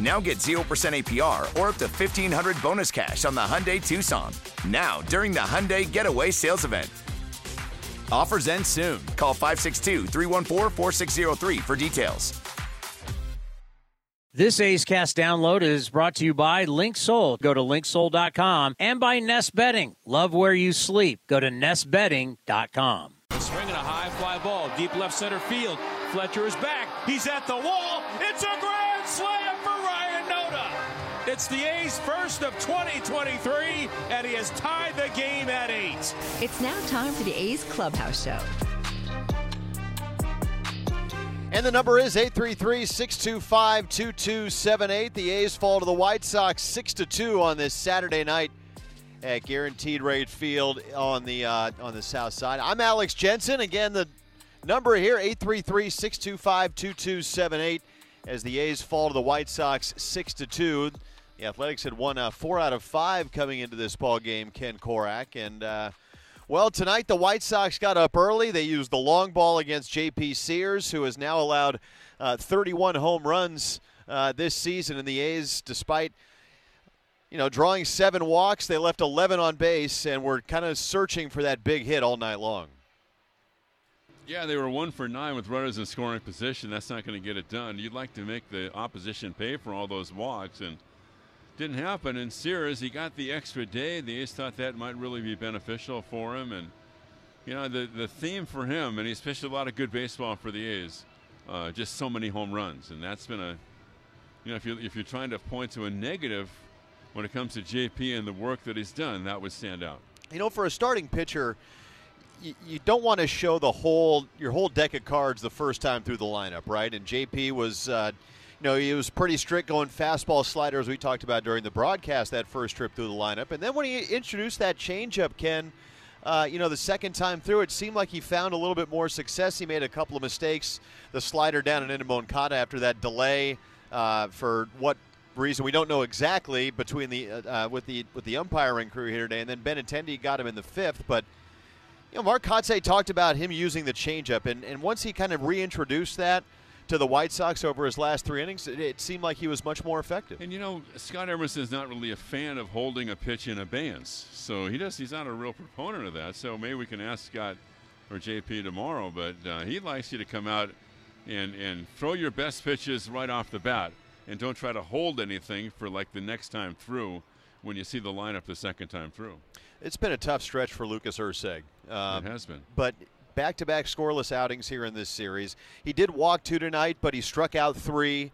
Now get 0% APR or up to 1500 bonus cash on the Hyundai Tucson. Now, during the Hyundai Getaway Sales Event. Offers end soon. Call 562 314 4603 for details. This A's Cast download is brought to you by Linksoul. Go to linksoul.com and by Nest Bedding. Love where you sleep. Go to nestbedding.com. Swinging a high fly ball, deep left center field. Fletcher is back. He's at the wall. It's a It's the A's first of 2023, and he has tied the game at eight. It's now time for the A's Clubhouse Show. And the number is 833 625 2278. The A's fall to the White Sox 6 2 on this Saturday night at Guaranteed Rate Field on the uh, on the south side. I'm Alex Jensen. Again, the number here 833 625 2278 as the A's fall to the White Sox 6 2. The Athletics had won uh, four out of five coming into this ball game, Ken Korach. And, uh, well, tonight the White Sox got up early. They used the long ball against J.P. Sears, who has now allowed uh, 31 home runs uh, this season. And the A's, despite you know, drawing seven walks, they left 11 on base and were kind of searching for that big hit all night long. Yeah, they were one for nine with runners in scoring position. That's not going to get it done. You'd like to make the opposition pay for all those walks, and didn't happen. And Sears, he got the extra day. The A's thought that might really be beneficial for him. And, you know, the, the theme for him, and he's pitched a lot of good baseball for the A's, uh, just so many home runs. And that's been a, you know, if, you're, if you're trying to point to a negative when it comes to JP and the work that he's done, that would stand out. You know, for a starting pitcher, you, don't want to show the whole your whole deck of cards the first time through the lineup, right? And JP was, uh, you know, he was pretty strict going fastball slider as we talked about during the broadcast that first trip through the lineup, and then when he introduced that changeup, Ken. Uh, you know, the second time through, it seemed like he found a little bit more success. He made a couple of mistakes. The slider down and into Moncada after that delay uh, for what reason we don't know exactly between the uh, with the with the umpiring crew here today, and then Benintendi got him in the fifth. But you know, Mark Kotsay talked about him using the changeup, and and once he kind of reintroduced that to the White Sox over his last three innings, it, it seemed like he was much more effective. And you know, Scott Emerson is not really a fan of holding a pitch in abeyance, so he does. He's not a real proponent of that. So maybe we can ask Scott or JP tomorrow, but uh, he likes you to come out and and throw your best pitches right off the bat and don't try to hold anything for like the next time through when you see the lineup the second time through. It's been a tough stretch for Lucas. Um, it has been. But back-to-back scoreless outings here in this series. He did walk two tonight, but he struck out three.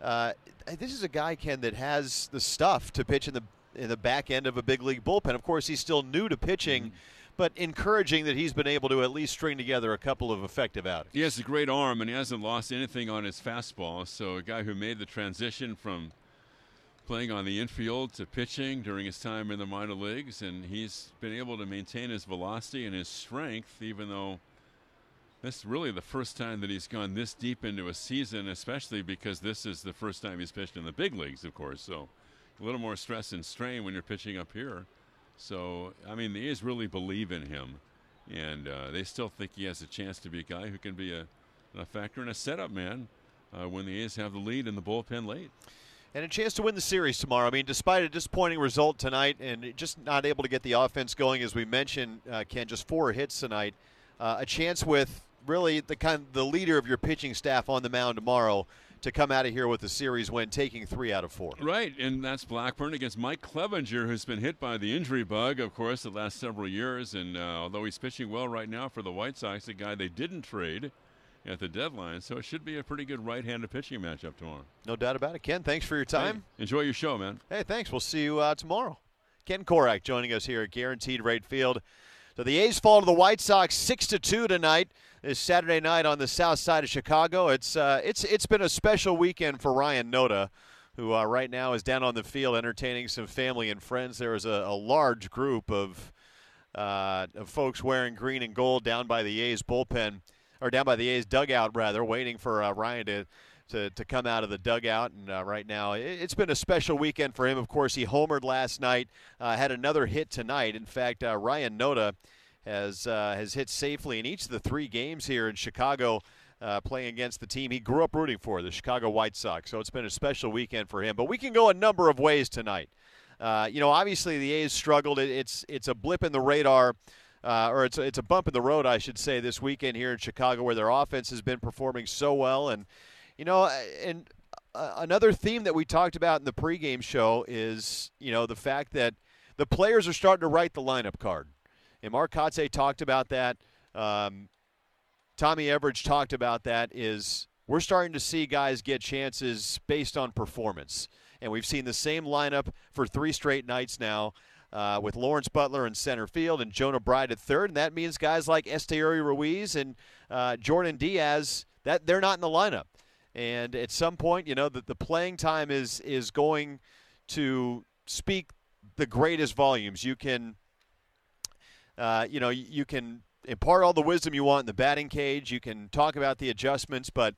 Uh, this is a guy, Ken, that has the stuff to pitch in the in the back end of a big league bullpen. Of course, he's still new to pitching. Mm-hmm but encouraging that he's been able to at least string together a couple of effective outings. He has a great arm, and he hasn't lost anything on his fastball. So, a guy who made the transition from playing on the infield to pitching during his time in the minor leagues, and he's been able to maintain his velocity and his strength, even though this is really the first time that he's gone this deep into a season, especially because this is the first time he's pitched in the big leagues, of course. So, a little more stress and strain when you're pitching up here. So, I mean, the A's really believe in him, and uh, they still think he has a chance to be a guy who can be a, a factor and a setup man uh, when the A's have the lead in the bullpen late. And a chance to win the series tomorrow. I mean, despite a disappointing result tonight and just not able to get the offense going, as we mentioned, uh, Ken, just four hits tonight. Uh, a chance with really the kind of the leader of your pitching staff on the mound tomorrow to come out of here with the series win, taking three out of four. Right, and that's Blackburn against Mike Clevinger, who's been hit by the injury bug, of course, the last several years. And uh, although he's pitching well right now for the White Sox, a guy they didn't trade, at the deadline. So it should be a pretty good right-handed pitching matchup tomorrow. No doubt about it. Ken, thanks for your time. Hey, enjoy your show, man. Hey, thanks. We'll see you uh, tomorrow. Ken Korach joining us here at Guaranteed Rate Field. So the A's fall to the White Sox six to two tonight. This Saturday night on the south side of Chicago. It's uh, it's it's been a special weekend for Ryan Noda, who uh, right now is down on the field entertaining some family and friends. There is a, a large group of, uh, of folks wearing green and gold down by the A's bullpen, or down by the A's dugout rather, waiting for uh, Ryan to to, to come out of the dugout. And uh, right now, it, has been a special weekend for him. Of course, he homered last night, uh, had another hit tonight. In fact, uh, Ryan Noda has uh, has hit safely in each of the three games here in Chicago. Uh, playing against the team he grew up rooting for, the Chicago White Sox. So it's been a special weekend for him. But we can go a number of ways tonight. Uh, you know, obviously the A's struggled. It, it's it's a blip in the radar. Uh, or it's a, it's a bump in the road, I should say, this weekend here in Chicago, where their offense has been performing so well, and you know, and uh, another theme that we talked about in the pregame show is, you know, the fact that the players are starting to write the lineup card. And Mark Kotsay talked about that. Um, Tommy Everidge talked about that. Is we're starting to see guys get chances based on performance, and we've seen the same lineup for three straight nights now. Uh, with Lawrence Butler in center field and Jonah Bride at third, and that means guys like Esteury Ruiz and uh, Jordan Diaz that they're not in the lineup. And at some point, you know, that the playing time is is going to speak the greatest volumes. You can, uh, you know, you can impart all the wisdom you want in the batting cage. You can talk about the adjustments, but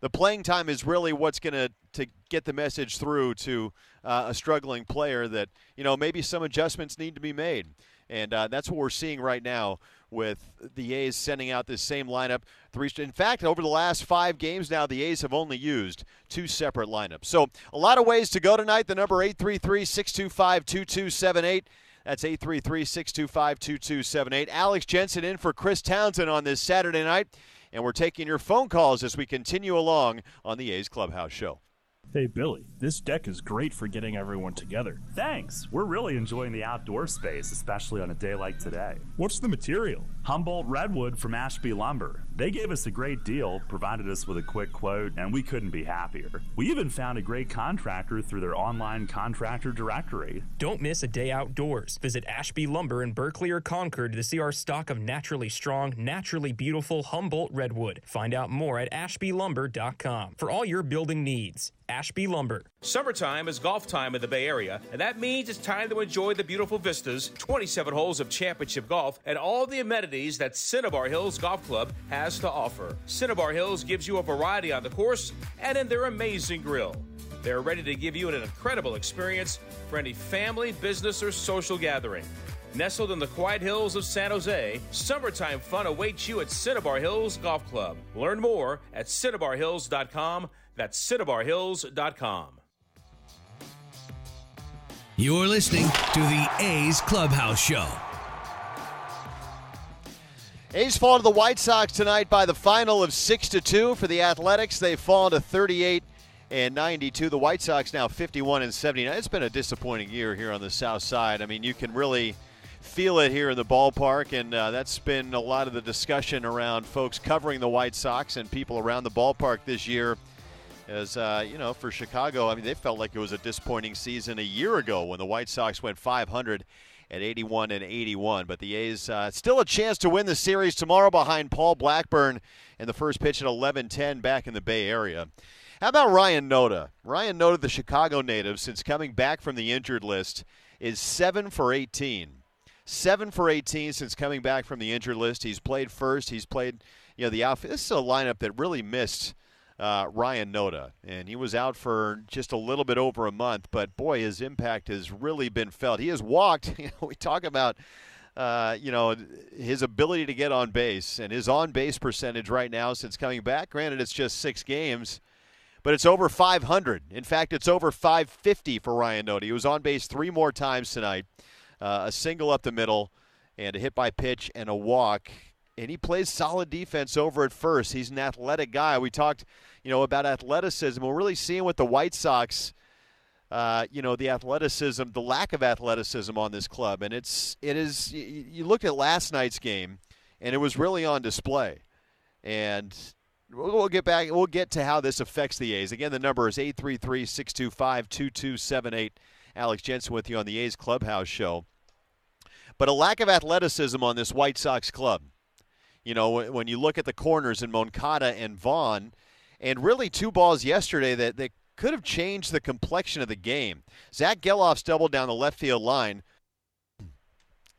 the playing time is really what's going to to get the message through to uh, a struggling player that you know maybe some adjustments need to be made, and uh, that's what we're seeing right now with the A's sending out this same lineup. Three, in fact, over the last five games now, the A's have only used two separate lineups. So a lot of ways to go tonight. The number 833-625-2278. That's 833-625-2278. Alex Jensen in for Chris Townsend on this Saturday night. And we're taking your phone calls as we continue along on the A's Clubhouse Show. Hey, Billy, this deck is great for getting everyone together. Thanks. We're really enjoying the outdoor space, especially on a day like today. What's the material? Humboldt Redwood from Ashby Lumber. They gave us a great deal, provided us with a quick quote, and we couldn't be happier. We even found a great contractor through their online contractor directory. Don't miss a day outdoors. Visit Ashby Lumber in Berkeley or Concord to see our stock of naturally strong, naturally beautiful Humboldt Redwood. Find out more at ashbylumber.com for all your building needs. Ashby Lumber. Summertime is golf time in the Bay Area, and that means it's time to enjoy the beautiful vistas, 27 holes of championship golf, and all the amenities that Cinnabar Hills Golf Club has to offer. Cinnabar Hills gives you a variety on the course and in their amazing grill. They're ready to give you an incredible experience for any family, business, or social gathering. Nestled in the quiet hills of San Jose, summertime fun awaits you at Cinnabar Hills Golf Club. Learn more at cinnabarhills.com. That's cinnabarhills.com. You're listening to the A's Clubhouse Show. A's fall to the White Sox tonight by the final of six to two for the Athletics. They fall to 38 and 92. The White Sox now 51 and 79. It's been a disappointing year here on the South Side. I mean, you can really feel it here in the ballpark, and uh, that's been a lot of the discussion around folks covering the White Sox and people around the ballpark this year. As uh, you know, for Chicago, I mean, they felt like it was a disappointing season a year ago when the White Sox went 500 at 81 and 81. But the A's uh, still a chance to win the series tomorrow behind Paul Blackburn in the first pitch at 11:10 back in the Bay Area. How about Ryan Noda? Ryan Noda, the Chicago native, since coming back from the injured list, is seven for 18. Seven for 18 since coming back from the injured list. He's played first. He's played, you know, the outfit. This is a lineup that really missed uh, Ryan Noda, and he was out for just a little bit over a month. But boy, his impact has really been felt. He has walked. You know, we talk about. Uh, you know his ability to get on base and his on base percentage right now since coming back. Granted, it's just six games, but it's over 500. In fact, it's over 550 for Ryan Noda. He was on base three more times tonight, uh, a single up the middle, and a hit by pitch and a walk and he plays solid defense over at first. He's an athletic guy. We talked, you know, about athleticism. We're really seeing with the White Sox, uh, you know, the athleticism, the lack of athleticism on this club, and it's it is. You, looked at last night's game, and it was really on display. And we'll, we'll get back. We'll get to how this affects the A's. Again, the number is 833-625-2278. Alex Jensen with you on the A's Clubhouse Show. But a lack of athleticism on this White Sox club. You know, when you look at the corners in Moncada and Vaughn, and really two balls yesterday that, that could have changed the complexion of the game. Zach Gelof's double down the left field line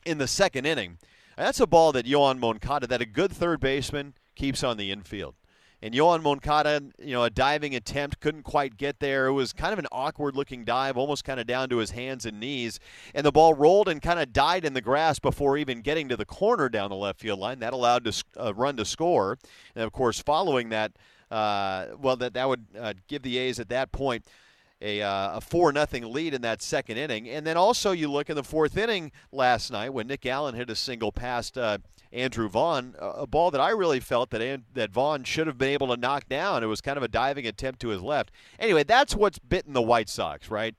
in the second inning. That's a ball that Yoan Moncada, that a good third baseman, keeps on the infield. And Yoan Moncada, you know, a diving attempt, couldn't quite get there. It was kind of an awkward looking dive, almost kind of down to his hands and knees. And the ball rolled and kind of died in the grass before even getting to the corner down the left field line. That allowed to uh, run to score. And of course, following that, uh, well, that, that would uh, give the A's at that point a, uh, a four nothing lead in that second inning. And then also you look in the fourth inning last night when Nick Allen hit a single past uh, Andrew Vaughn, a ball that I really felt that that Vaughn should have been able to knock down. It was kind of a diving attempt to his left. Anyway, that's what's bitten the White Sox, right?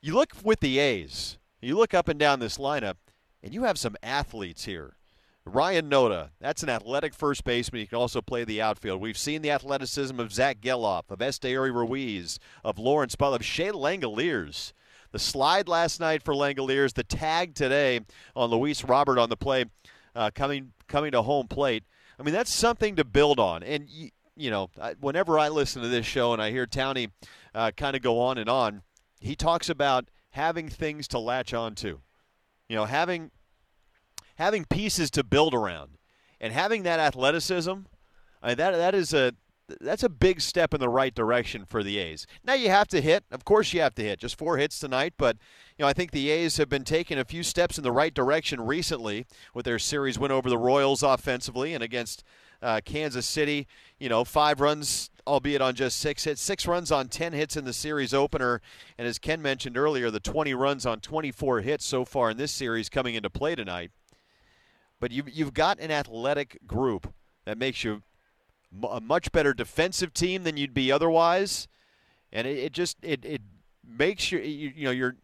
You look with the A's, you look up and down this lineup, and you have some athletes here. Ryan Noda, that's an athletic first baseman. He can also play the outfield. We've seen the athleticism of Zach Gelof, of Esteury Ruiz, of Lawrence Butler, of Shea Langeliers. The slide last night for Langeliers, the tag today on Luis Robert on the play uh, coming coming to home plate. I mean, that's something to build on. And you, know, whenever I listen to this show and I hear Townie uh, kind of go on and on, he talks about having things to latch on to. You know, having having pieces to build around, and having that athleticism. I mean, that that is a that's a big step in the right direction for the A's. Now you have to hit. Of course you have to hit. Just four hits tonight, but you know, I think the A's have been taking a few steps in the right direction recently with their series win over the Royals offensively and against uh, Kansas City. You know, five runs, albeit on just six hits, six runs on 10 hits in the series opener. And as Ken mentioned earlier, the 20 runs on 24 hits so far in this series coming into play tonight. But you've, you've got an athletic group that makes you a much better defensive team than you'd be otherwise, and it, it just it, it makes you, you you know your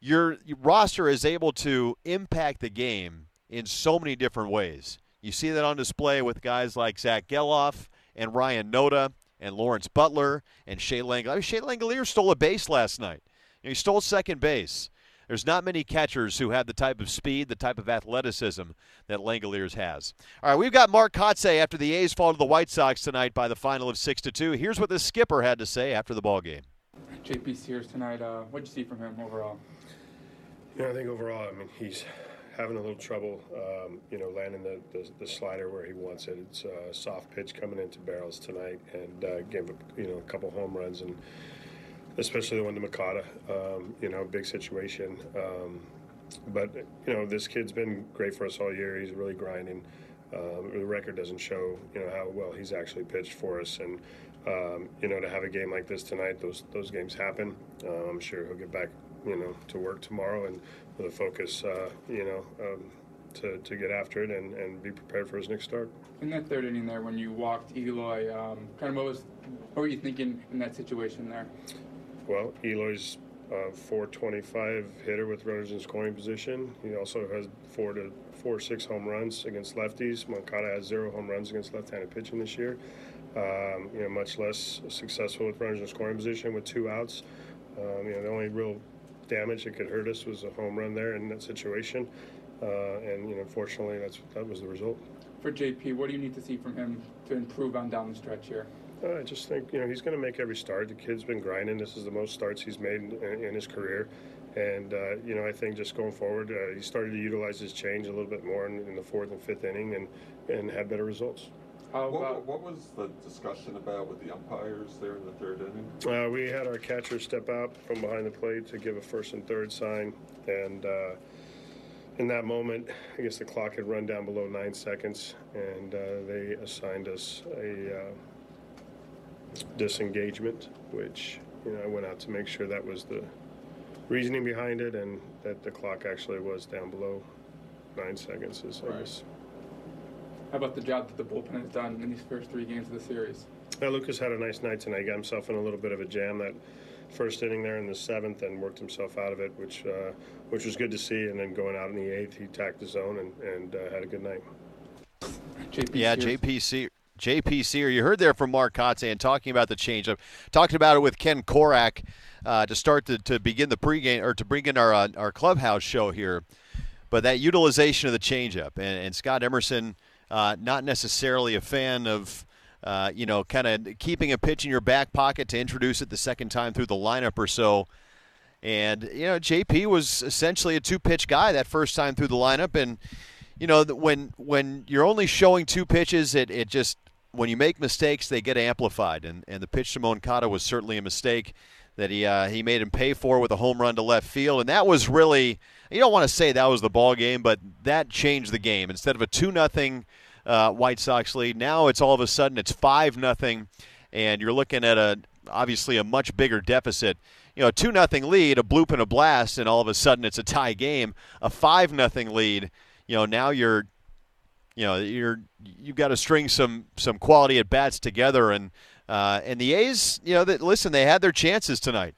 your roster is able to impact the game in so many different ways. You see that on display with guys like Zach Gelof and Ryan Noda and Lawrence Butler and Shea Langeliers. I mean, stole a base last night. You know, he stole second base. There's not many catchers who have the type of speed, the type of athleticism that Langeliers has. All right, we've got Mark Kotsay after the A's fall to the White Sox tonight by the final of six to two. Here's what the skipper had to say after the ball game. JP Sears tonight. Uh, what did you see from him overall? Yeah, I think overall, I mean, he's having a little trouble, um, you know, landing the, the, the, slider where he wants it. It's a soft pitch coming into barrels tonight, and uh, gave you know a couple home runs and especially the one to Moncada. Um, you know, big situation. Um, but you know, this kid's been great for us all year. He's really grinding. Um, the record doesn't show you know how well he's actually pitched for us, and um, you know to have a game like this tonight, those those games happen. Uh, I'm sure he'll get back you know to work tomorrow and with a focus uh, you know um, to, to get after it and, and be prepared for his next start. In that third inning there, when you walked Eloy, um, kind of what was what were you thinking in that situation there? Well, Eloy's a 425 hitter with runners in scoring position. He also has four to four six home runs against lefties. Moncada has zero home runs against left-handed pitching this year. Um, you know, much less successful with runners in scoring position with two outs. Um, you know, the only real damage that could hurt us was a home run there in that situation, uh, and you know, fortunately, that's that was the result. For JP, what do you need to see from him to improve on down the stretch here? I just think you know he's going to make every start. The kid's been grinding. This is the most starts he's made in, in his career, and uh, you know I think just going forward, uh, he started to utilize his change a little bit more in, in the fourth and fifth inning, and and had better results. What, what, was the discussion about with the umpires there in the third inning? Uh, we had our catcher step out from behind the plate to give a first and third sign, and uh, in that moment, I guess the clock had run down below nine seconds, and uh, they assigned us a uh, disengagement, which you know I went out to make sure that was the reasoning behind it, and that the clock actually was down below nine seconds. Is right. I guess. How about the job that the bullpen has done in these first three games of the series? Yeah, Lucas had a nice night tonight. Got himself in a little bit of a jam that first inning there in the seventh, and worked himself out of it, which uh, which was good to see. And then going out in the eighth, he tacked the zone and and uh, had a good night. JP yeah, JP JP Sear, you heard there from Mark Kotsay talking about the changeup. Talked about it with Ken Korach uh, to start to, to begin the pregame or to begin our uh, our clubhouse show here. But that utilization of the changeup and, and Scott Emerson, uh, not necessarily a fan of. Uh, you know, kind of keeping a pitch in your back pocket to introduce it the second time through the lineup or so. And, you know, JP was essentially a two pitch guy that first time through the lineup. And, you know, when when you're only showing two pitches, it, it just, when you make mistakes, they get amplified. And, and the pitch to Moncada was certainly a mistake that he uh, he made him pay for with a home run to left field. And that was really, you don't want to say that was the ball game, but that changed the game. Instead of a 2 nothing uh, White Sox lead, now it's all of a sudden it's 5 nothing, and you're looking at a obviously a much bigger deficit you know, two nothing lead, a bloop and a blast, and all of a sudden it's a tie game. A five nothing lead, you know, now you're, you know, you're you've got to string some some quality at bats together, and uh, and the A's, you know, that listen, they had their chances tonight.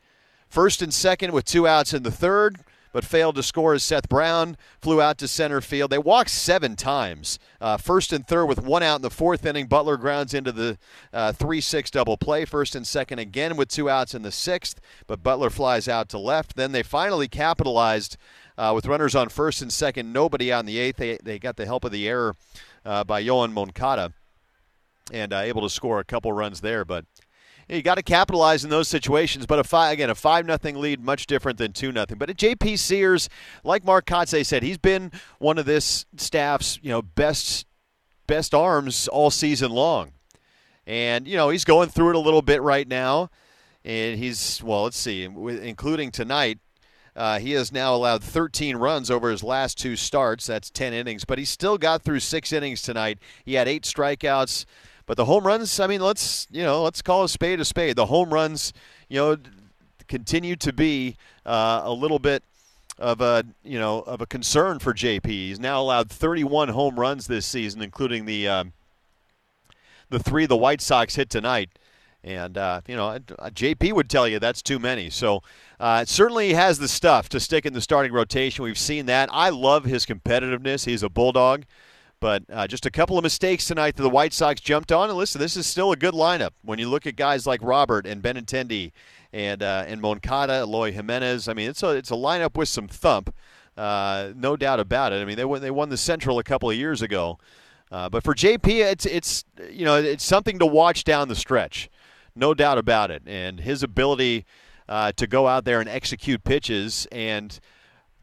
First and second with two outs in the third but failed to score as Seth Brown flew out to center field. They walked seven times. Uh, first and third with one out in the fourth inning. Butler grounds into the uh, 3 6 double play. First and second again with two outs in the sixth, but Butler flies out to left. Then they finally capitalized uh, with runners on first and second, nobody on the eighth. They, they got the help of the error uh, by Yoan Moncada and uh, able to score a couple runs there. But you got to capitalize in those situations. But a five, again, a five nothing lead, much different than two nothing. But at JP Sears, like Mark Kotsay said, he's been one of this staff's you know best best arms all season long, and you know he's going through it a little bit right now. And he's well, let's see, including tonight. Uh, he has now allowed 13 runs over his last two starts. That's 10 innings, but he still got through six innings tonight. He had eight strikeouts. But the home runs, I mean, let's you know, let's call a spade a spade. The home runs, you know, continue to be uh, a little bit of a you know of a concern for JP. He's now allowed 31 home runs this season, including the uh, the three the White Sox hit tonight. And uh, you know, JP would tell you that's too many. So uh, certainly has the stuff to stick in the starting rotation. We've seen that. I love his competitiveness. He's a bulldog. But uh, just a couple of mistakes tonight that the White Sox jumped on. And listen, this is still a good lineup. When you look at guys like Robert and Benintendi and uh, and Moncada, Eloy Jimenez, I mean, it's a it's a lineup with some thump, uh, no doubt about it. I mean, they won they won the Central a couple of years ago. Uh, but for JP, it's it's you know it's something to watch down the stretch, no doubt about it. And his ability uh, to go out there and execute pitches and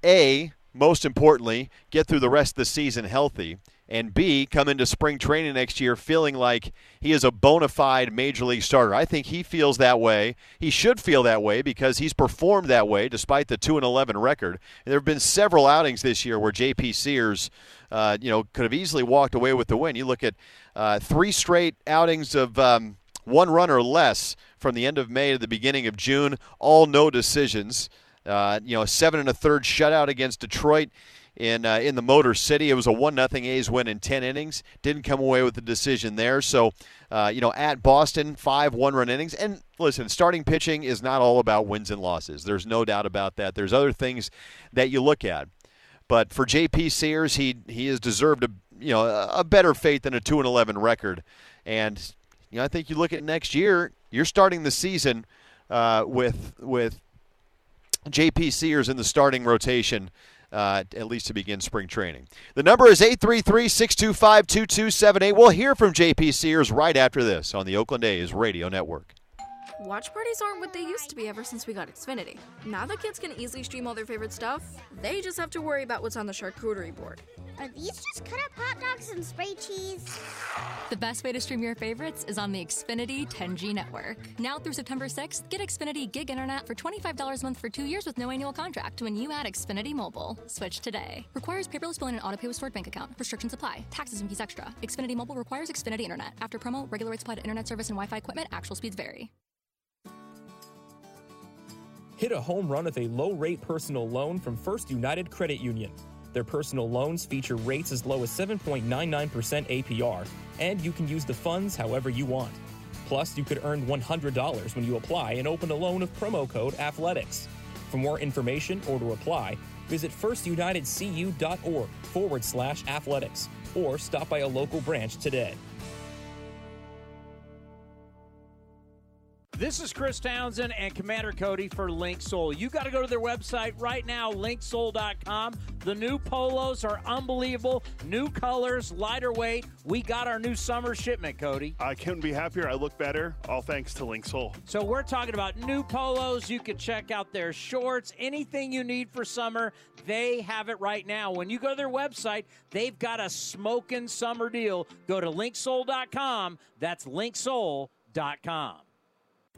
a most importantly get through the rest of the season healthy and B, come into spring training next year feeling like he is a bona fide major league starter. I think he feels that way. He should feel that way because he's performed that way despite the 2 and 11 record. And there have been several outings this year where JP Sears, uh, you know, could have easily walked away with the win. You look at uh, three straight outings of um, one run or less from the end of May to the beginning of June, all no decisions. Uh, you know, seven and a third shutout against Detroit in uh, in the Motor City. It was a one nothing A's win in ten innings. Didn't come away with the decision there. So, uh, you know, at Boston, five one run innings. And listen, starting pitching is not all about wins and losses. There's no doubt about that. There's other things that you look at. But for J.P. Sears, he he has deserved a you know a better fate than a two and eleven record. And you know, I think you look at next year. You're starting the season uh, with with J.P. Sears in the starting rotation uh, at least to begin spring training. The number is 833 625 2278. We'll hear from JP Sears right after this on the Oakland A's Radio Network. Watch parties aren't what they used to be ever since we got Xfinity. Now the kids can easily stream all their favorite stuff. They just have to worry about what's on the charcuterie board. Are these just cut up hot dogs and spray cheese? The best way to stream your favorites is on the Xfinity 10G network. Now through September 6th, get Xfinity Gig Internet for $25 a month for two years with no annual contract when you add Xfinity Mobile. Switch today. Requires paperless billing and autopay with stored bank account. Restrictions apply. Taxes and fees extra. Xfinity Mobile requires Xfinity Internet. After promo, regular rates apply to internet service and Wi-Fi equipment. Actual speeds vary. Hit a home run with a low rate personal loan from First United Credit Union. Their personal loans feature rates as low as 7.99% APR, and you can use the funds however you want. Plus, you could earn $100 when you apply and open a loan with promo code ATHLETICS. For more information or to apply, visit firstunitedcu.org forward slash athletics or stop by a local branch today. This is Chris Townsend and Commander Cody for Linksoul. You got to go to their website right now, linksoul.com. The new polos are unbelievable. New colors, lighter weight. We got our new summer shipment, Cody. I couldn't be happier. I look better, all thanks to Linksoul. So we're talking about new polos. You can check out their shorts, anything you need for summer. They have it right now. When you go to their website, they've got a smoking summer deal. Go to linksoul.com. That's linksoul.com.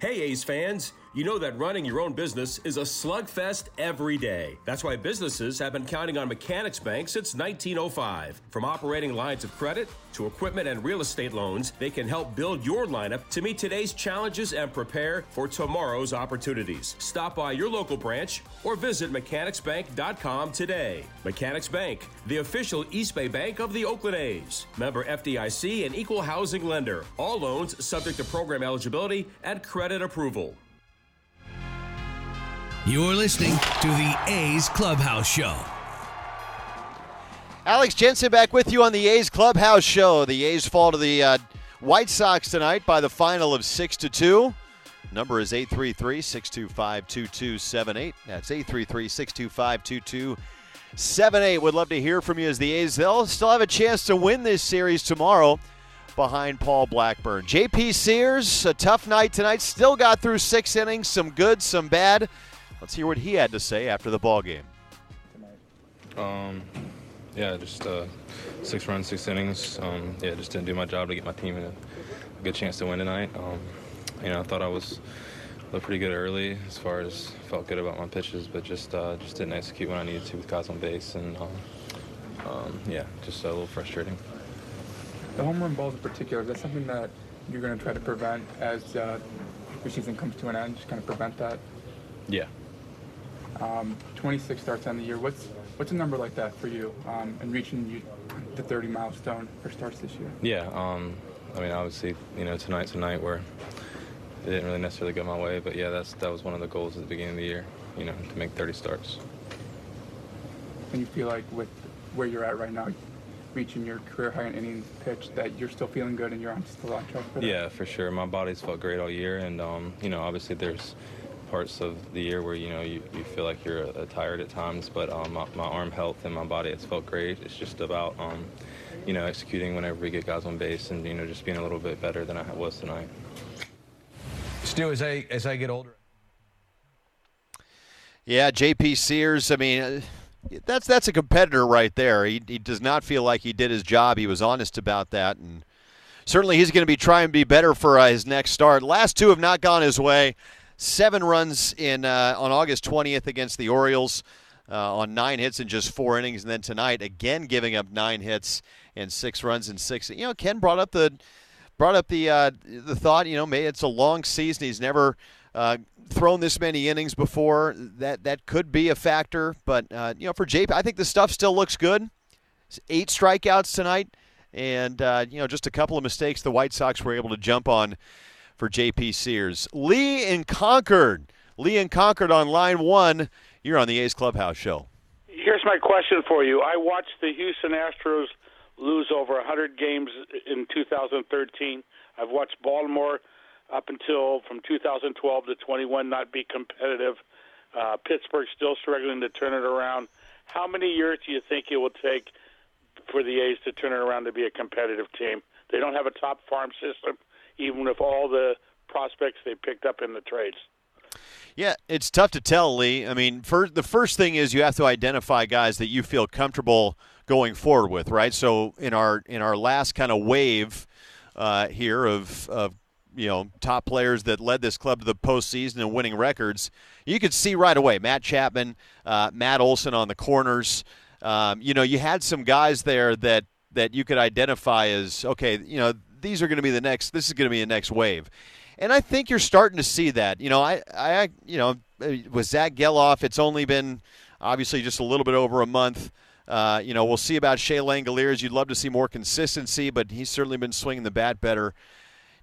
Hey, A's fans. You know that running your own business is a slugfest every day. That's why businesses have been counting on Mechanics Bank since 1905. From operating lines of credit to equipment and real estate loans, they can help build your lineup to meet today's challenges and prepare for tomorrow's opportunities. Stop by your local branch or visit mechanicsbank.com today. Mechanics Bank, the official East Bay Bank of the Oakland A's. Member FDIC and equal housing lender. All loans subject to program eligibility and credit approval. You're listening to the A's Clubhouse Show. Alex Jensen back with you on the A's Clubhouse Show. The A's fall to the uh, White Sox tonight by the final of 6 to 2. Number is 833 625 2278. That's 833 625 2278. Would love to hear from you as the A's. They'll still have a chance to win this series tomorrow behind Paul Blackburn. JP Sears, a tough night tonight. Still got through six innings, some good, some bad. Let's hear what he had to say after the ball game. Um, yeah, just uh, six runs, six innings. Um, yeah, just didn't do my job to get my team a, a good chance to win tonight. Um, you know, I thought I was looked pretty good early as far as felt good about my pitches, but just uh, just didn't execute when I needed to with guys on base, and um, um, yeah, just a little frustrating. The home run balls in particular, is that something that you're going to try to prevent as uh, your season comes to an end? Just kind of prevent that? Yeah. Um, 26 starts on the year. What's what's a number like that for you um, and reaching you, the 30 milestone for starts this year? Yeah. Um, I mean, obviously, you know, tonight's a night where it didn't really necessarily go my way, but yeah, that's that was one of the goals at the beginning of the year. You know, to make 30 starts. And you feel like with where you're at right now, reaching your career high in innings pitch, that you're still feeling good and you're on, still on track for that? Yeah, for sure. My body's felt great all year, and um, you know, obviously there's parts of the year where you know you, you feel like you're uh, tired at times, but um, my, my, arm health and my body has felt great. It's just about um, you know executing whenever we get guys on base, and you know just being a little bit better than I was tonight. Stu, as I as I get older. Yeah, JP Sears. I mean, uh, that's that's a competitor right there. He, he does not feel like he did his job. He was honest about that, and certainly he's going to be trying to be better for uh, his next start. Last two have not gone his way. Seven runs in uh, on August 20th against the Orioles uh, on nine hits in just four innings, and then tonight again giving up nine hits and six runs in six. You know, Ken brought up the brought up the uh, the thought. You know, it's a long season. He's never uh, thrown this many innings before. That that could be a factor, but uh, you know, for JP, I think the stuff still looks good. Eight strikeouts tonight, and uh, you know, just a couple of mistakes the White Sox were able to jump on for JP Sears. Lee in Concord. Lee in Concord on line one. You're on the A's Clubhouse Show. Here's my question for you. I watched the Houston Astros lose over 100 games in 2013. I've watched Baltimore up until from 2012 to 21 not be competitive. Uh, Pittsburgh still struggling to turn it around. How many years do you think it will take for the A's to turn it around to be a competitive team? They don't have a top farm system even with all the prospects they picked up in the trades. Yeah, it's tough to tell, Lee. I mean, for, the first thing is you have to identify guys that you feel comfortable going forward with, right? So in our in our last kind of wave uh, here of, of you know top players that led this club to the postseason and winning records, you could see right away Matt Chapman, uh, Matt Olson on the corners. Um, you know, you had some guys there that that you could identify as okay. You know, these are going to be the next. This is going to be the next wave, and I think you're starting to see that. You know, I, I, you know, with Zach Gelof, it's only been obviously just a little bit over a month. Uh, you know, we'll see about Shea Langeliers. You'd love to see more consistency, but he's certainly been swinging the bat better.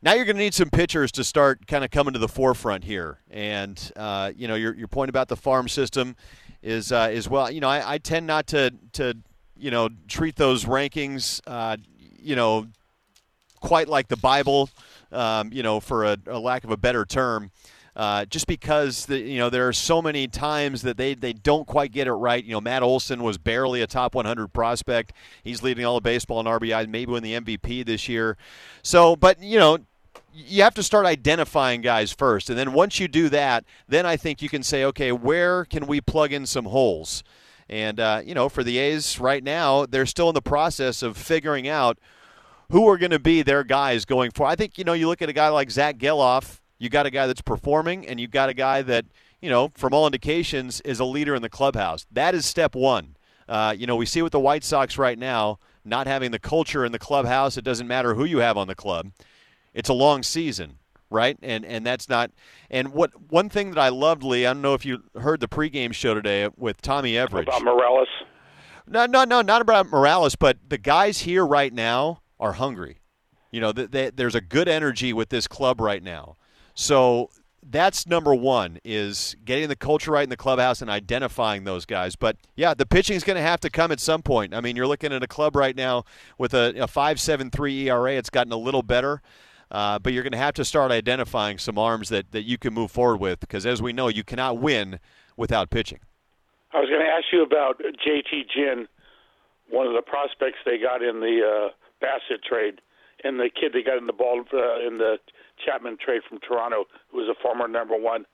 Now you're going to need some pitchers to start kind of coming to the forefront here, and uh, you know your your point about the farm system is uh, is well. You know, I, I tend not to to you know treat those rankings uh, you know quite like the Bible, um, you know, for a, a lack of a better term. Uh, just because the, you know there are so many times that they, they don't quite get it right. You know, Matt Olson was barely a top 100 prospect. He's leading all of baseball in RBI, maybe win the MVP this year. So, but you know, you have to start identifying guys first, and then once you do that, then I think you can say, okay, where can we plug in some holes? And uh, you know, for the A's right now, they're still in the process of figuring out who are going to be their guys going forward. I think you know, you look at a guy like Zach Gelof you got a guy that's performing, and you've got a guy that, you know, from all indications, is a leader in the clubhouse. That is step one. Uh, you know, we see with the White Sox right now, not having the culture in the clubhouse, it doesn't matter who you have on the club. It's a long season, right? And and that's not. And what one thing that I loved, Lee, I don't know if you heard the pregame show today with Tommy Everidge about Morales. No, no, no, not about Morales, but the guys here right now are hungry. You know, th- th- there's a good energy with this club right now. So that's number one is getting the culture right in the clubhouse and identifying those guys. But yeah, the pitching is going to have to come at some point. I mean, you're looking at a club right now with a, a 5.73 ERA. It's gotten a little better. Uh, but you're going to have to start identifying some arms that, that you can move forward with because, as we know, you cannot win without pitching. I was going to ask you about JT Ginn, one of the prospects they got in the uh, Bassitt trade, and the kid they got in the ball uh, in the Chapman trade from Toronto, who was a former number one.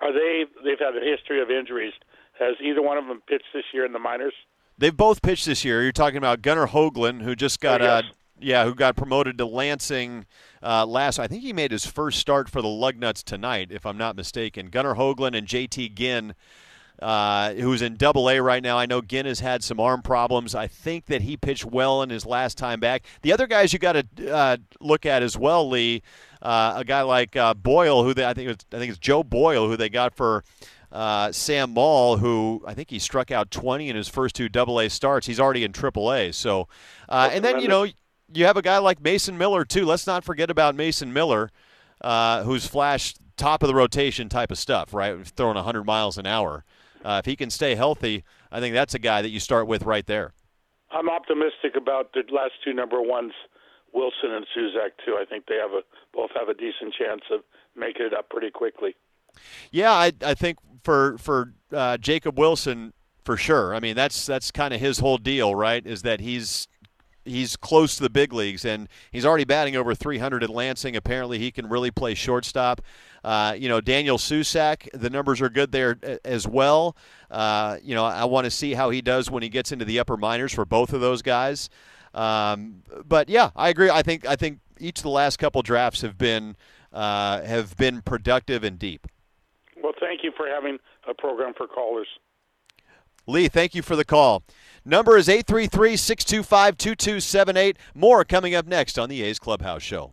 Are they? They've had a history of injuries. Has either one of them pitched this year in the minors? They've both pitched this year. You're talking about Gunnar Hoglund, who just got Oh, yes. uh, yeah, who got promoted to Lansing uh, last. I think he made his first start for the Lugnuts tonight, if I'm not mistaken. Gunnar Hoglund and JT Ginn, uh, who's in Double A right now. I know Ginn has had some arm problems. I think that he pitched well in his last time back. The other guys you got to uh, look at as well, Lee. Uh, a guy like uh, Boyle, who they, I think was, I think it's Joe Boyle, who they got for uh, Sam Moll, who I think he struck out 20 in his first two Double A starts. He's already in Triple A. So, uh, and then you know you have a guy like Mason Miller too. Let's not forget about Mason Miller, uh, who's flashed top of the rotation type of stuff, right? Throwing 100 miles an hour. Uh, if he can stay healthy, I think that's a guy that you start with right there. I'm optimistic about the last two number ones, Wilson and Susac too. I think they have a both have a decent chance of making it up pretty quickly. Yeah, I, I think for for uh, Jacob Wilson for sure. I mean, that's that's kind of his whole deal, right? Is that he's he's close to the big leagues and he's already batting over 300 at Lansing. Apparently, he can really play shortstop. Uh, you know, Daniel Susac, the numbers are good there uh, as well. Uh, you know, I want to see how he does when he gets into the upper minors for both of those guys. Um, but yeah, I agree. I think I think each of the last couple drafts have been uh, have been productive and deep. Well, thank you for having a program for callers. Lee, thank you for the call. Number is 833 625 2278. More coming up next on the A's Clubhouse Show.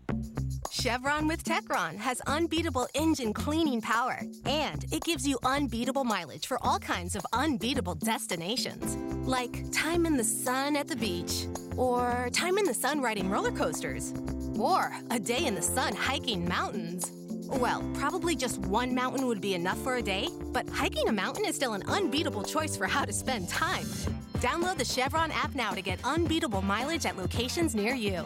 Chevron with Techron has unbeatable engine cleaning power, and it gives you unbeatable mileage for all kinds of unbeatable destinations. Like time in the sun at the beach, or time in the sun riding roller coasters, or a day in the sun hiking mountains. Well, probably just one mountain would be enough for a day, but hiking a mountain is still an unbeatable choice for how to spend time. Download the Chevron app now to get unbeatable mileage at locations near you.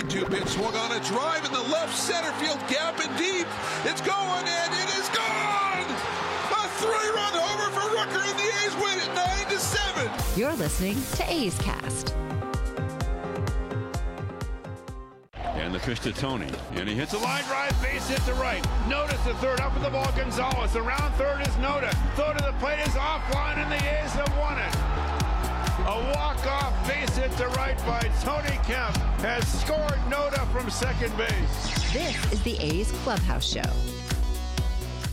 3 2 pitch swung on a drive in the left center field gap and deep. It's going and it is gone! A three run homer for Rooker and the A's win it 9 to 7. You're listening to A's Cast. And the pitch to Tony. And he hits a line drive, base hit to right. Notice the third up at the ball, Gonzalez. Around third is Noda. Throw to the plate is offline, and the A's have won it. A walk-off base hit to right by Tony Kemp has scored Noda from second base. This is the A's Clubhouse Show.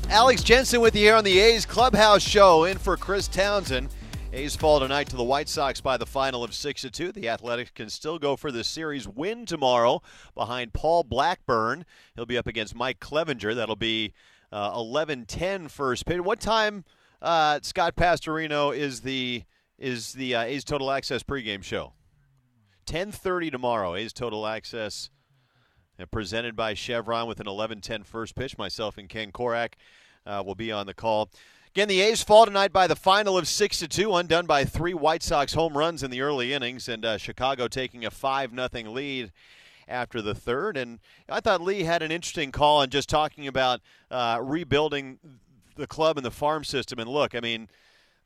Alex Jensen with you here on the A's Clubhouse Show, in for Chris Townsend. A's fall tonight to the White Sox by the final of 6 to 2. The Athletics can still go for the series win tomorrow behind Paul Blackburn. He'll be up against Mike Clevinger. That'll be uh, 11-10 first pitch. What time, uh, Scott Pastorino, is the is the uh, A's Total Access pregame show? 10:30 tomorrow. A's Total Access uh, presented by Chevron with an 11-10 first pitch. Myself and Ken Korach uh, will be on the call. Again, the A's fall tonight by the final of six to two, undone by three White Sox home runs in the early innings, and uh, Chicago taking a five nothing lead after the third. And I thought Lee had an interesting call on just talking about uh, rebuilding the club and the farm system. And look, I mean,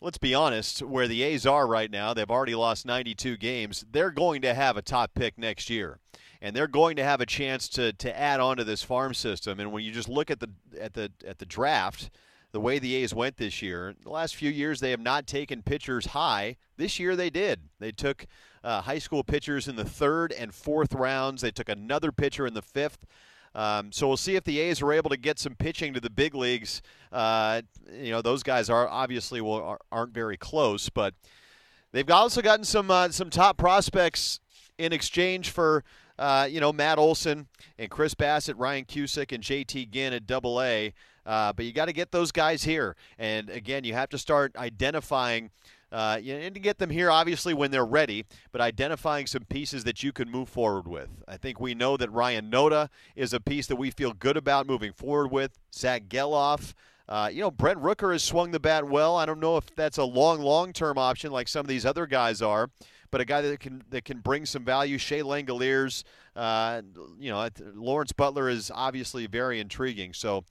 let's be honest, where the A's are right now, they've already lost 92 games. They're going to have a top pick next year. And they're going to have a chance to, to add on to this farm system. And when you just look at the at the at the draft, the way the A's went this year. The last few years, they have not taken pitchers high. This year, they did. They took uh, high school pitchers in the third and fourth rounds. They took another pitcher in the fifth. Um, so we'll see if the A's are able to get some pitching to the big leagues. Uh, you know, those guys are obviously will, aren't very close, but they've also gotten some uh, some top prospects in exchange for uh, you know Matt Olson and Chris Bassitt, Ryan Cusick, and J.T. Ginn at Double A. Uh, but you got to get those guys here. And again, you have to start identifying. Uh, need to get them here, obviously, when they're ready, but identifying some pieces that you can move forward with. I think we know that Ryan Noda is a piece that we feel good about moving forward with. Zach Gelof. Uh, you know, Brent Rooker has swung the bat well. I don't know if that's a long, long-term option like some of these other guys are, but a guy that can that can bring some value. Shea Langeliers, uh, you know, Lawrence Butler is obviously very intriguing. So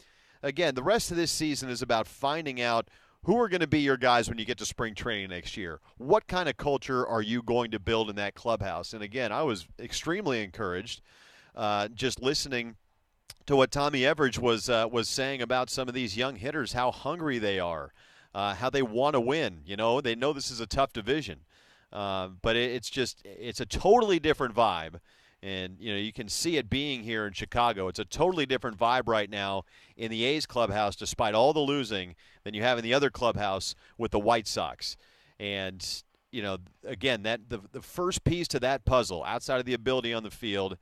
again, the rest of this season is about finding out who are going to be your guys when you get to spring training next year. What kind of culture are you going to build in that clubhouse? And again, I was extremely encouraged uh, just listening to what Tommy Everidge was uh, was saying about some of these young hitters, how hungry they are, uh, how they want to win. You know, they know this is a tough division, uh, but it, it's just it's a totally different vibe and you know you can see it being here in Chicago. It's a totally different vibe right now in the A's clubhouse, despite all the losing, than you have in the other clubhouse with the White Sox. And you know, again, that the the first piece to that puzzle, outside of the ability on the field,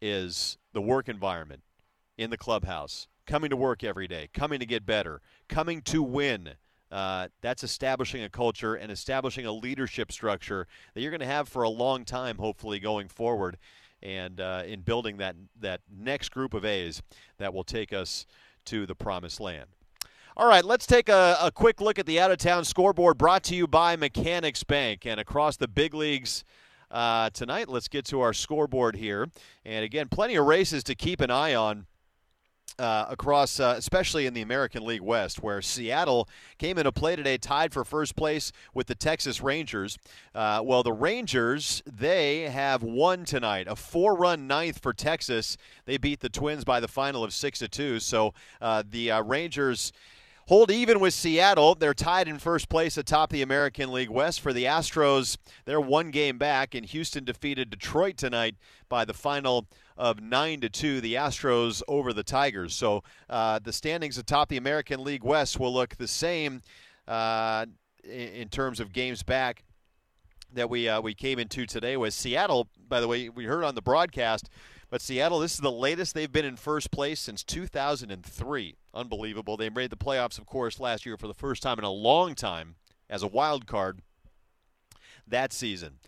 is the work environment in the clubhouse. Coming to work every day, coming to get better, coming to win. Uh, that's establishing a culture and establishing a leadership structure that you're going to have for a long time, hopefully, going forward and uh, in building that that next group of A's that will take us to the promised land. All right, let's take a, a quick look at the out of town scoreboard brought to you by Mechanics Bank and across the big leagues. Uh, tonight, let's get to our scoreboard here. And again, plenty of races to keep an eye on uh, across, uh, especially in the American League West, where Seattle came into play today, tied for first place with the Texas Rangers. Uh, well, the Rangers they have won tonight, a four-run ninth for Texas. They beat the Twins by the final of six to two. So uh, the uh, Rangers hold even with Seattle. They're tied in first place atop the American League West. For the Astros, they're one game back, and Houston defeated Detroit tonight by the final of nine to two. The Astros over the Tigers. So uh, the standings atop the American League West will look the same uh, in terms of games back that we uh, we came into today was Seattle. By the way, we heard on the broadcast, but Seattle. This is the latest they've been in first place since 2003. Unbelievable. They made the playoffs, of course, last year for the first time in a long time as a wild card that season.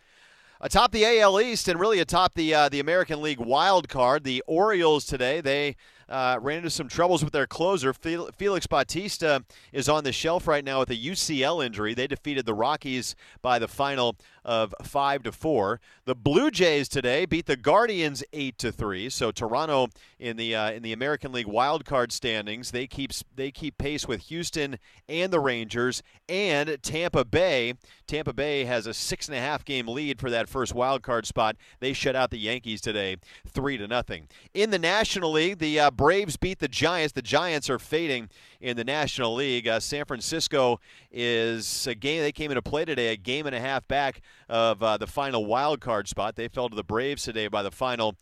Atop the AL East and really atop the uh, the American League wild card, the Orioles today they uh, ran into some troubles with their closer. Felix Bautista is on the shelf right now with a UCL injury. They defeated the Rockies by the final of five to four. The Blue Jays today beat the Guardians eight to three. So Toronto in the uh, in the American League wild card standings, they keep they keep pace with Houston and the Rangers and Tampa Bay. Tampa Bay has a six and a half game lead for that first wild card spot. They shut out the Yankees today, three to nothing. In the National League, the uh, Braves beat the Giants. The Giants are fading in the National League. Uh, San Francisco is a game they came into play today, a game and a half back of uh, the final wild card spot. They fell to the Braves today by the final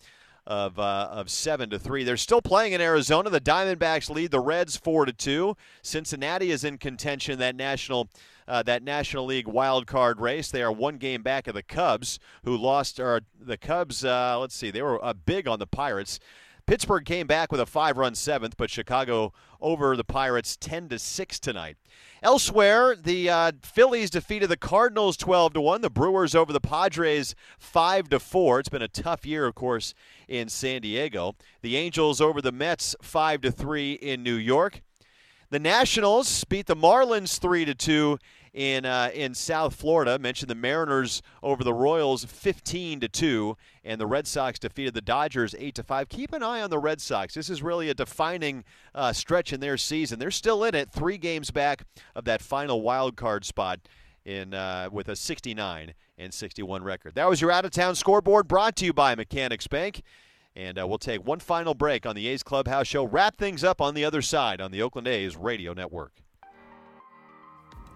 of uh, of seven to three. They're still playing in Arizona. The Diamondbacks lead the Reds four to two. Cincinnati is in contention that national uh, that National League wild card race. They are one game back of the Cubs, who lost. Or the Cubs, uh, let's see, they were uh, big on the Pirates. Pittsburgh came back with a five-run seventh, but Chicago over the Pirates 10 to six tonight. Elsewhere, the uh, Phillies defeated the Cardinals 12 to 1. The Brewers over the Padres 5 to 4. It's been a tough year, of course, in San Diego. The Angels over the Mets 5 to 3 in New York. The Nationals beat the Marlins 3 to 2 in uh, in South Florida. Mentioned the Mariners over the Royals 15 to 2 and the Red Sox defeated the Dodgers 8 to 5. Keep an eye on the Red Sox. This is really a defining uh, stretch in their season. They're still in it, 3 games back of that final wild card spot in uh, with a 69 and 61 record. That was your out of town scoreboard brought to you by Mechanics Bank. And uh, we'll take one final break on the A's Clubhouse Show. Wrap things up on the other side on the Oakland A's Radio Network.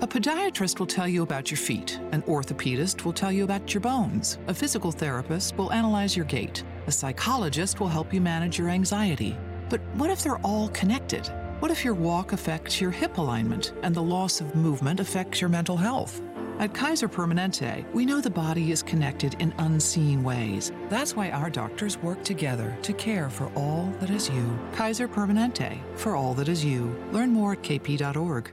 A podiatrist will tell you about your feet, an orthopedist will tell you about your bones, a physical therapist will analyze your gait, a psychologist will help you manage your anxiety. But what if they're all connected? What if your walk affects your hip alignment and the loss of movement affects your mental health? At Kaiser Permanente, we know the body is connected in unseen ways. That's why our doctors work together to care for all that is you. Kaiser Permanente, for all that is you. Learn more at kp.org.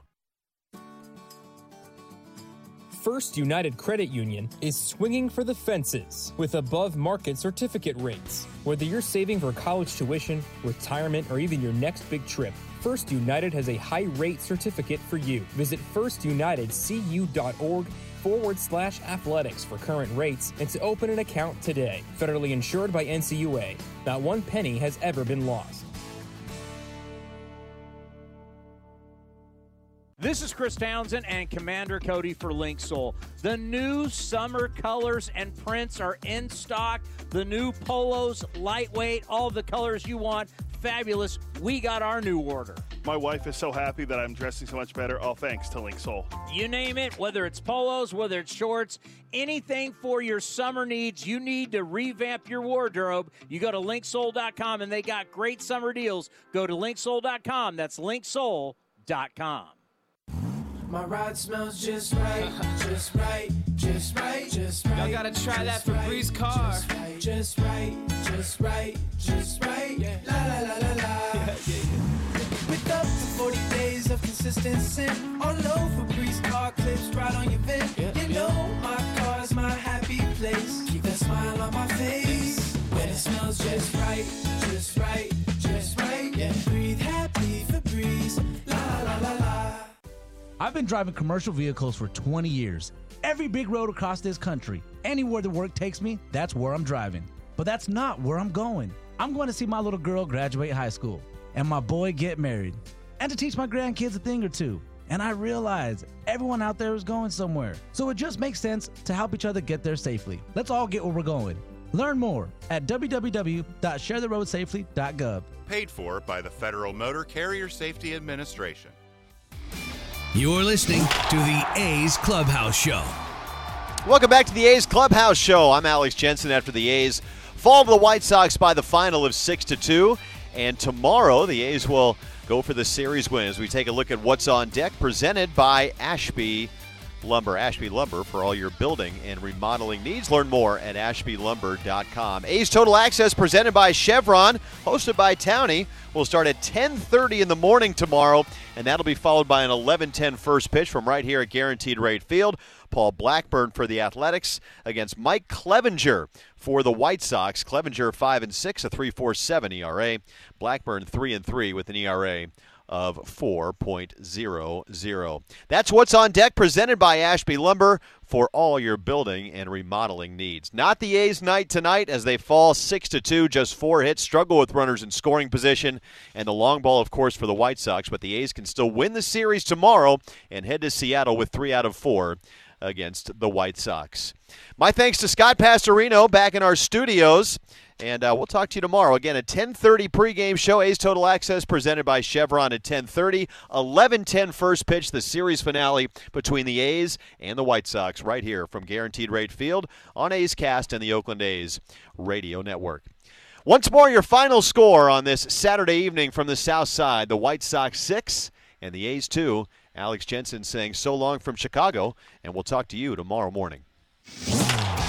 First United Credit Union is swinging for the fences with above market certificate rates. Whether you're saving for college tuition, retirement, or even your next big trip, First United has a high rate certificate for you. Visit firstunitedcu.org forward slash athletics for current rates and to open an account today. Federally insured by NCUA. Not one penny has ever been lost. This is Chris Townsend and Commander Cody for Linksoul. The new summer colors and prints are in stock. The new polos, lightweight, all the colors you want. Fabulous. We got our new order. My wife is so happy that I'm dressing so much better, all thanks to Linksoul. You name it, whether it's polos, whether it's shorts, anything for your summer needs, you need to revamp your wardrobe. You go to linksoul.com and they got great summer deals. Go to linksoul.com. That's linksoul.com. My ride smells just right, just right, just right, just right. Y'all gotta try that Febreze car. Just right, just right, just right. La la la la la. With up to 40 days of consistency, all over Febreze car clips right on your vent. You know my car's my happy place. Keep that smile on my face when it smells just right, just right, just right. Breathe happy Febreze. I've been driving commercial vehicles for 20 years. Every big road across this country, anywhere the work takes me, that's where I'm driving. But that's not where I'm going. I'm going to see my little girl graduate high school and my boy get married and to teach my grandkids a thing or two. And I realize everyone out there is going somewhere. So it just makes sense to help each other get there safely. Let's all get where we're going. Learn more at www.sharetheroadsafely.gov. Paid for by the Federal Motor Carrier Safety Administration. You're listening to the A's Clubhouse Show. Welcome back to the A's Clubhouse Show. I'm Alex Jensen after the A's fall to the White Sox by the final of 6 to 2. And tomorrow, the A's will go for the series win as we take a look at what's on deck, presented by Ashby Lumber. Ashby Lumber for all your building and remodeling needs. Learn more at ashbylumber.com. A's Total Access presented by Chevron, hosted by Townie. will start at 10:30 in the morning tomorrow, and that'll be followed by an 11:10 first pitch from right here at Guaranteed Rate Field. Paul Blackburn for the Athletics against Mike Clevinger for the White Sox. Clevinger 5 and 6, a 3.47 ERA. Blackburn 3 and 3 with an ERA of 4.00. That's what's on deck presented by Ashby Lumber for all your building and remodeling needs. Not the A's night tonight as they fall 6 to 2, just 4 hits, struggle with runners in scoring position and the long ball of course for the White Sox, but the A's can still win the series tomorrow and head to Seattle with 3 out of 4 against the White Sox. My thanks to Scott Pastorino back in our studios. And uh, we'll talk to you tomorrow. Again, a 10.30 pregame show. A's Total Access presented by Chevron at 10.30. 11.10 first pitch, the series finale between the A's and the White Sox right here from Guaranteed Rate Field on A's Cast and the Oakland A's Radio Network. Once more, your final score on this Saturday evening from the South Side. The White Sox 6 and the A's 2. Alex Jensen saying so long from Chicago, and we'll talk to you tomorrow morning.